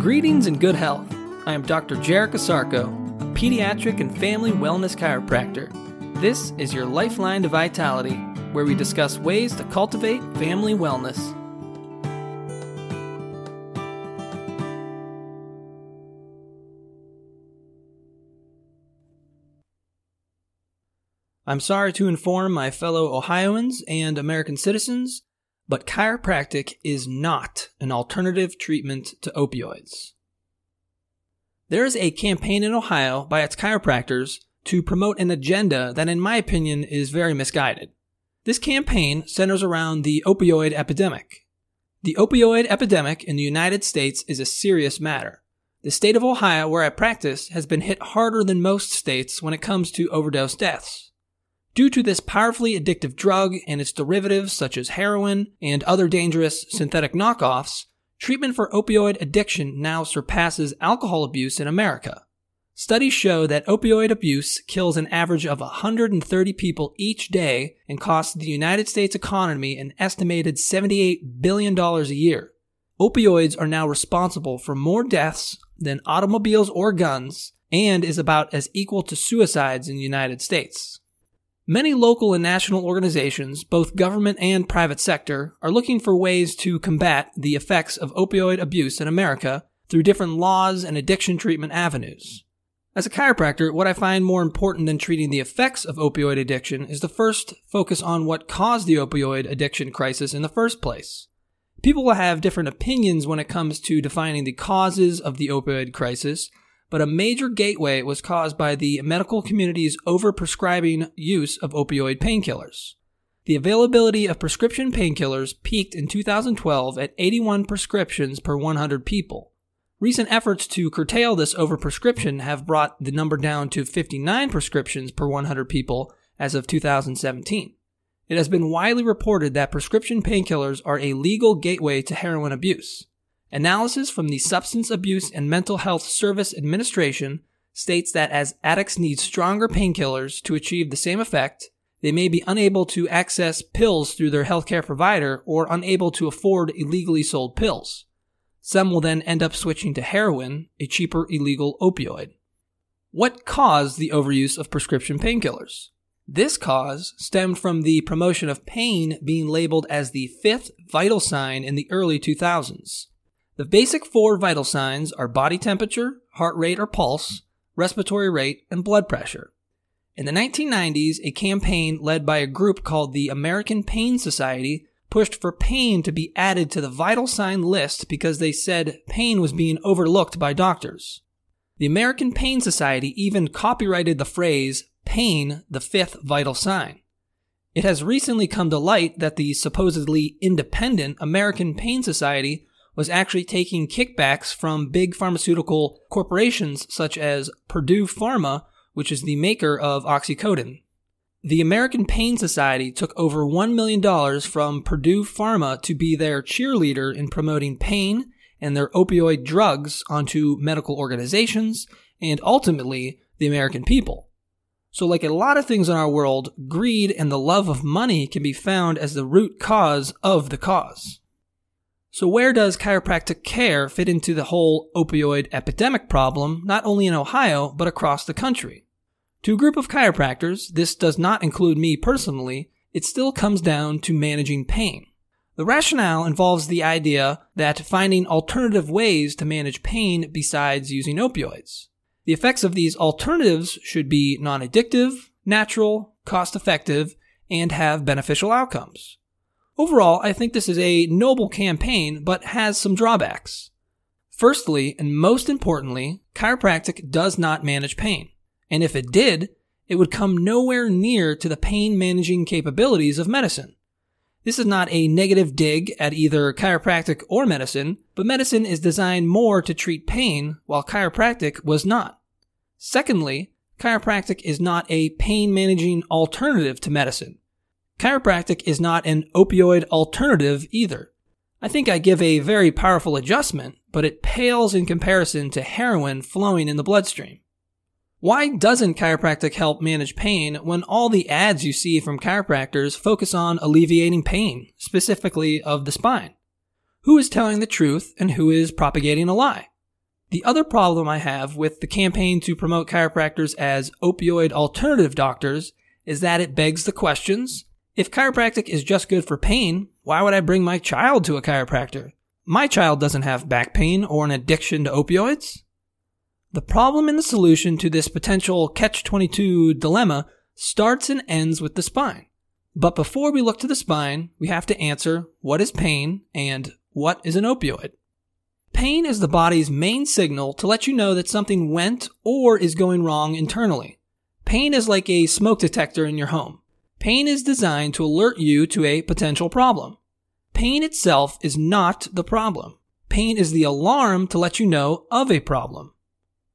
Greetings and good health. I am Dr. Jarek Asarko, a pediatric and family wellness chiropractor. This is your lifeline to vitality, where we discuss ways to cultivate family wellness. I'm sorry to inform my fellow Ohioans and American citizens but chiropractic is not an alternative treatment to opioids. There is a campaign in Ohio by its chiropractors to promote an agenda that, in my opinion, is very misguided. This campaign centers around the opioid epidemic. The opioid epidemic in the United States is a serious matter. The state of Ohio, where I practice, has been hit harder than most states when it comes to overdose deaths. Due to this powerfully addictive drug and its derivatives such as heroin and other dangerous synthetic knockoffs, treatment for opioid addiction now surpasses alcohol abuse in America. Studies show that opioid abuse kills an average of 130 people each day and costs the United States economy an estimated $78 billion a year. Opioids are now responsible for more deaths than automobiles or guns and is about as equal to suicides in the United States. Many local and national organizations, both government and private sector, are looking for ways to combat the effects of opioid abuse in America through different laws and addiction treatment avenues. As a chiropractor, what I find more important than treating the effects of opioid addiction is to first focus on what caused the opioid addiction crisis in the first place. People will have different opinions when it comes to defining the causes of the opioid crisis, but a major gateway was caused by the medical community's overprescribing use of opioid painkillers. The availability of prescription painkillers peaked in 2012 at 81 prescriptions per 100 people. Recent efforts to curtail this overprescription have brought the number down to 59 prescriptions per 100 people as of 2017. It has been widely reported that prescription painkillers are a legal gateway to heroin abuse. Analysis from the Substance Abuse and Mental Health Service Administration states that as addicts need stronger painkillers to achieve the same effect, they may be unable to access pills through their healthcare provider or unable to afford illegally sold pills. Some will then end up switching to heroin, a cheaper illegal opioid. What caused the overuse of prescription painkillers? This cause stemmed from the promotion of pain being labeled as the fifth vital sign in the early 2000s. The basic four vital signs are body temperature, heart rate or pulse, respiratory rate, and blood pressure. In the 1990s, a campaign led by a group called the American Pain Society pushed for pain to be added to the vital sign list because they said pain was being overlooked by doctors. The American Pain Society even copyrighted the phrase, pain, the fifth vital sign. It has recently come to light that the supposedly independent American Pain Society was actually taking kickbacks from big pharmaceutical corporations such as Purdue Pharma, which is the maker of Oxycodone. The American Pain Society took over $1 million from Purdue Pharma to be their cheerleader in promoting pain and their opioid drugs onto medical organizations and ultimately the American people. So, like a lot of things in our world, greed and the love of money can be found as the root cause of the cause. So, where does chiropractic care fit into the whole opioid epidemic problem, not only in Ohio, but across the country? To a group of chiropractors, this does not include me personally, it still comes down to managing pain. The rationale involves the idea that finding alternative ways to manage pain besides using opioids. The effects of these alternatives should be non addictive, natural, cost effective, and have beneficial outcomes. Overall, I think this is a noble campaign, but has some drawbacks. Firstly, and most importantly, chiropractic does not manage pain. And if it did, it would come nowhere near to the pain managing capabilities of medicine. This is not a negative dig at either chiropractic or medicine, but medicine is designed more to treat pain, while chiropractic was not. Secondly, chiropractic is not a pain managing alternative to medicine. Chiropractic is not an opioid alternative either. I think I give a very powerful adjustment, but it pales in comparison to heroin flowing in the bloodstream. Why doesn't chiropractic help manage pain when all the ads you see from chiropractors focus on alleviating pain, specifically of the spine? Who is telling the truth and who is propagating a lie? The other problem I have with the campaign to promote chiropractors as opioid alternative doctors is that it begs the questions if chiropractic is just good for pain, why would I bring my child to a chiropractor? My child doesn't have back pain or an addiction to opioids. The problem and the solution to this potential catch 22 dilemma starts and ends with the spine. But before we look to the spine, we have to answer what is pain and what is an opioid. Pain is the body's main signal to let you know that something went or is going wrong internally. Pain is like a smoke detector in your home. Pain is designed to alert you to a potential problem. Pain itself is not the problem. Pain is the alarm to let you know of a problem.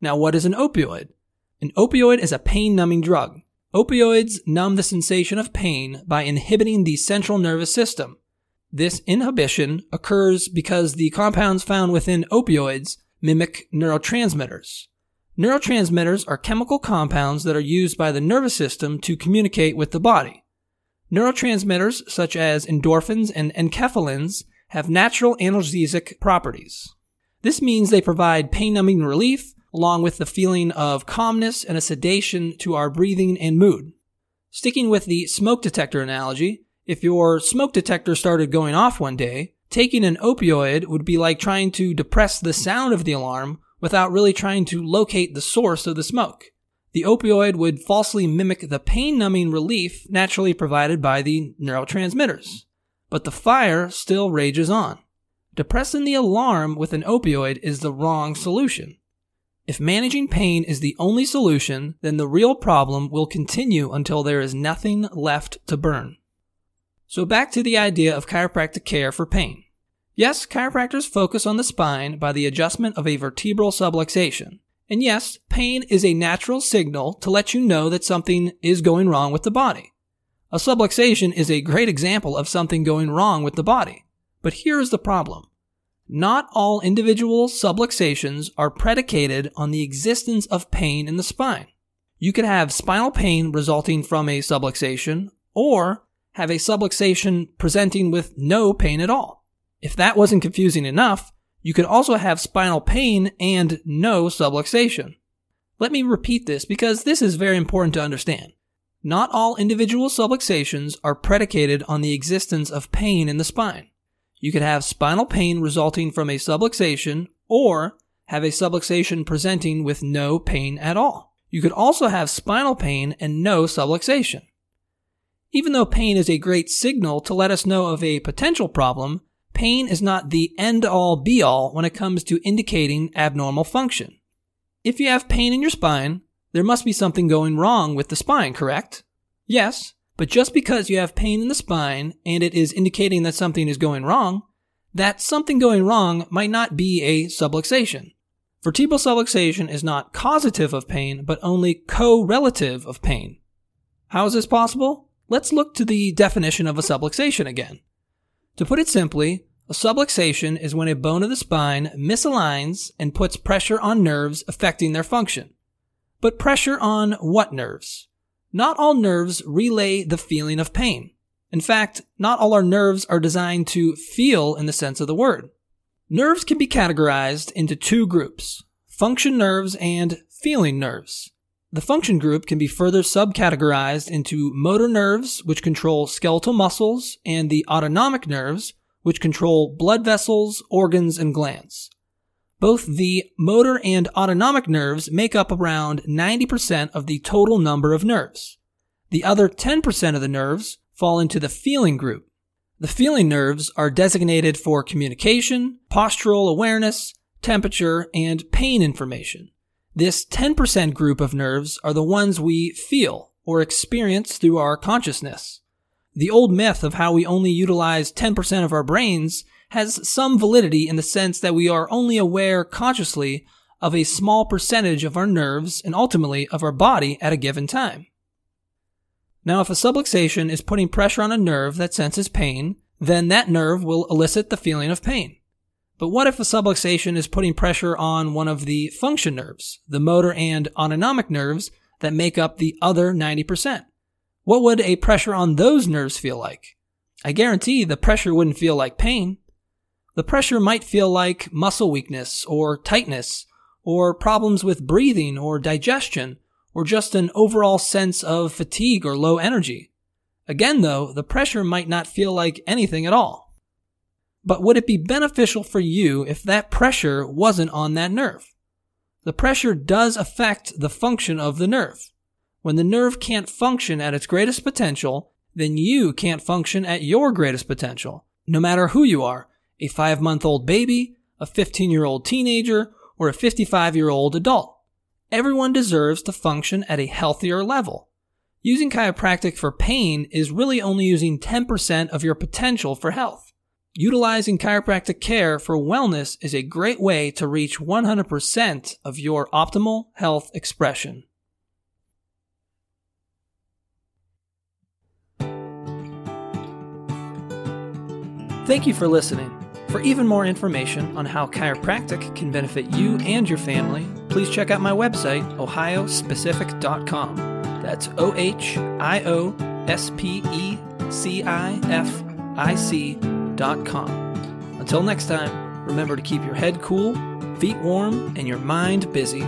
Now, what is an opioid? An opioid is a pain numbing drug. Opioids numb the sensation of pain by inhibiting the central nervous system. This inhibition occurs because the compounds found within opioids mimic neurotransmitters. Neurotransmitters are chemical compounds that are used by the nervous system to communicate with the body. Neurotransmitters such as endorphins and enkephalins have natural analgesic properties. This means they provide pain numbing relief along with the feeling of calmness and a sedation to our breathing and mood. Sticking with the smoke detector analogy, if your smoke detector started going off one day, taking an opioid would be like trying to depress the sound of the alarm without really trying to locate the source of the smoke. The opioid would falsely mimic the pain numbing relief naturally provided by the neurotransmitters. But the fire still rages on. Depressing the alarm with an opioid is the wrong solution. If managing pain is the only solution, then the real problem will continue until there is nothing left to burn. So back to the idea of chiropractic care for pain. Yes, chiropractors focus on the spine by the adjustment of a vertebral subluxation. And yes, pain is a natural signal to let you know that something is going wrong with the body. A subluxation is a great example of something going wrong with the body. But here is the problem. Not all individual subluxations are predicated on the existence of pain in the spine. You could have spinal pain resulting from a subluxation, or have a subluxation presenting with no pain at all. If that wasn't confusing enough, you could also have spinal pain and no subluxation. Let me repeat this because this is very important to understand. Not all individual subluxations are predicated on the existence of pain in the spine. You could have spinal pain resulting from a subluxation or have a subluxation presenting with no pain at all. You could also have spinal pain and no subluxation. Even though pain is a great signal to let us know of a potential problem, pain is not the end all be all when it comes to indicating abnormal function. If you have pain in your spine, there must be something going wrong with the spine, correct? Yes, but just because you have pain in the spine and it is indicating that something is going wrong, that something going wrong might not be a subluxation. Vertebral subluxation is not causative of pain, but only correlative of pain. How is this possible? Let's look to the definition of a subluxation again. To put it simply, a subluxation is when a bone of the spine misaligns and puts pressure on nerves affecting their function. But pressure on what nerves? Not all nerves relay the feeling of pain. In fact, not all our nerves are designed to feel in the sense of the word. Nerves can be categorized into two groups function nerves and feeling nerves. The function group can be further subcategorized into motor nerves, which control skeletal muscles, and the autonomic nerves, which control blood vessels, organs, and glands. Both the motor and autonomic nerves make up around 90% of the total number of nerves. The other 10% of the nerves fall into the feeling group. The feeling nerves are designated for communication, postural awareness, temperature, and pain information. This 10% group of nerves are the ones we feel or experience through our consciousness. The old myth of how we only utilize 10% of our brains has some validity in the sense that we are only aware consciously of a small percentage of our nerves and ultimately of our body at a given time. Now, if a subluxation is putting pressure on a nerve that senses pain, then that nerve will elicit the feeling of pain. But what if a subluxation is putting pressure on one of the function nerves, the motor and autonomic nerves that make up the other 90%? What would a pressure on those nerves feel like? I guarantee the pressure wouldn't feel like pain. The pressure might feel like muscle weakness or tightness or problems with breathing or digestion, or just an overall sense of fatigue or low energy. Again, though, the pressure might not feel like anything at all. But would it be beneficial for you if that pressure wasn't on that nerve? The pressure does affect the function of the nerve. When the nerve can't function at its greatest potential, then you can't function at your greatest potential, no matter who you are a five month old baby, a 15 year old teenager, or a 55 year old adult. Everyone deserves to function at a healthier level. Using chiropractic for pain is really only using 10% of your potential for health. Utilizing chiropractic care for wellness is a great way to reach 100% of your optimal health expression. Thank you for listening. For even more information on how chiropractic can benefit you and your family, please check out my website, ohiospecific.com. That's O H I O S P E C I F I C.com. Until next time, remember to keep your head cool, feet warm, and your mind busy.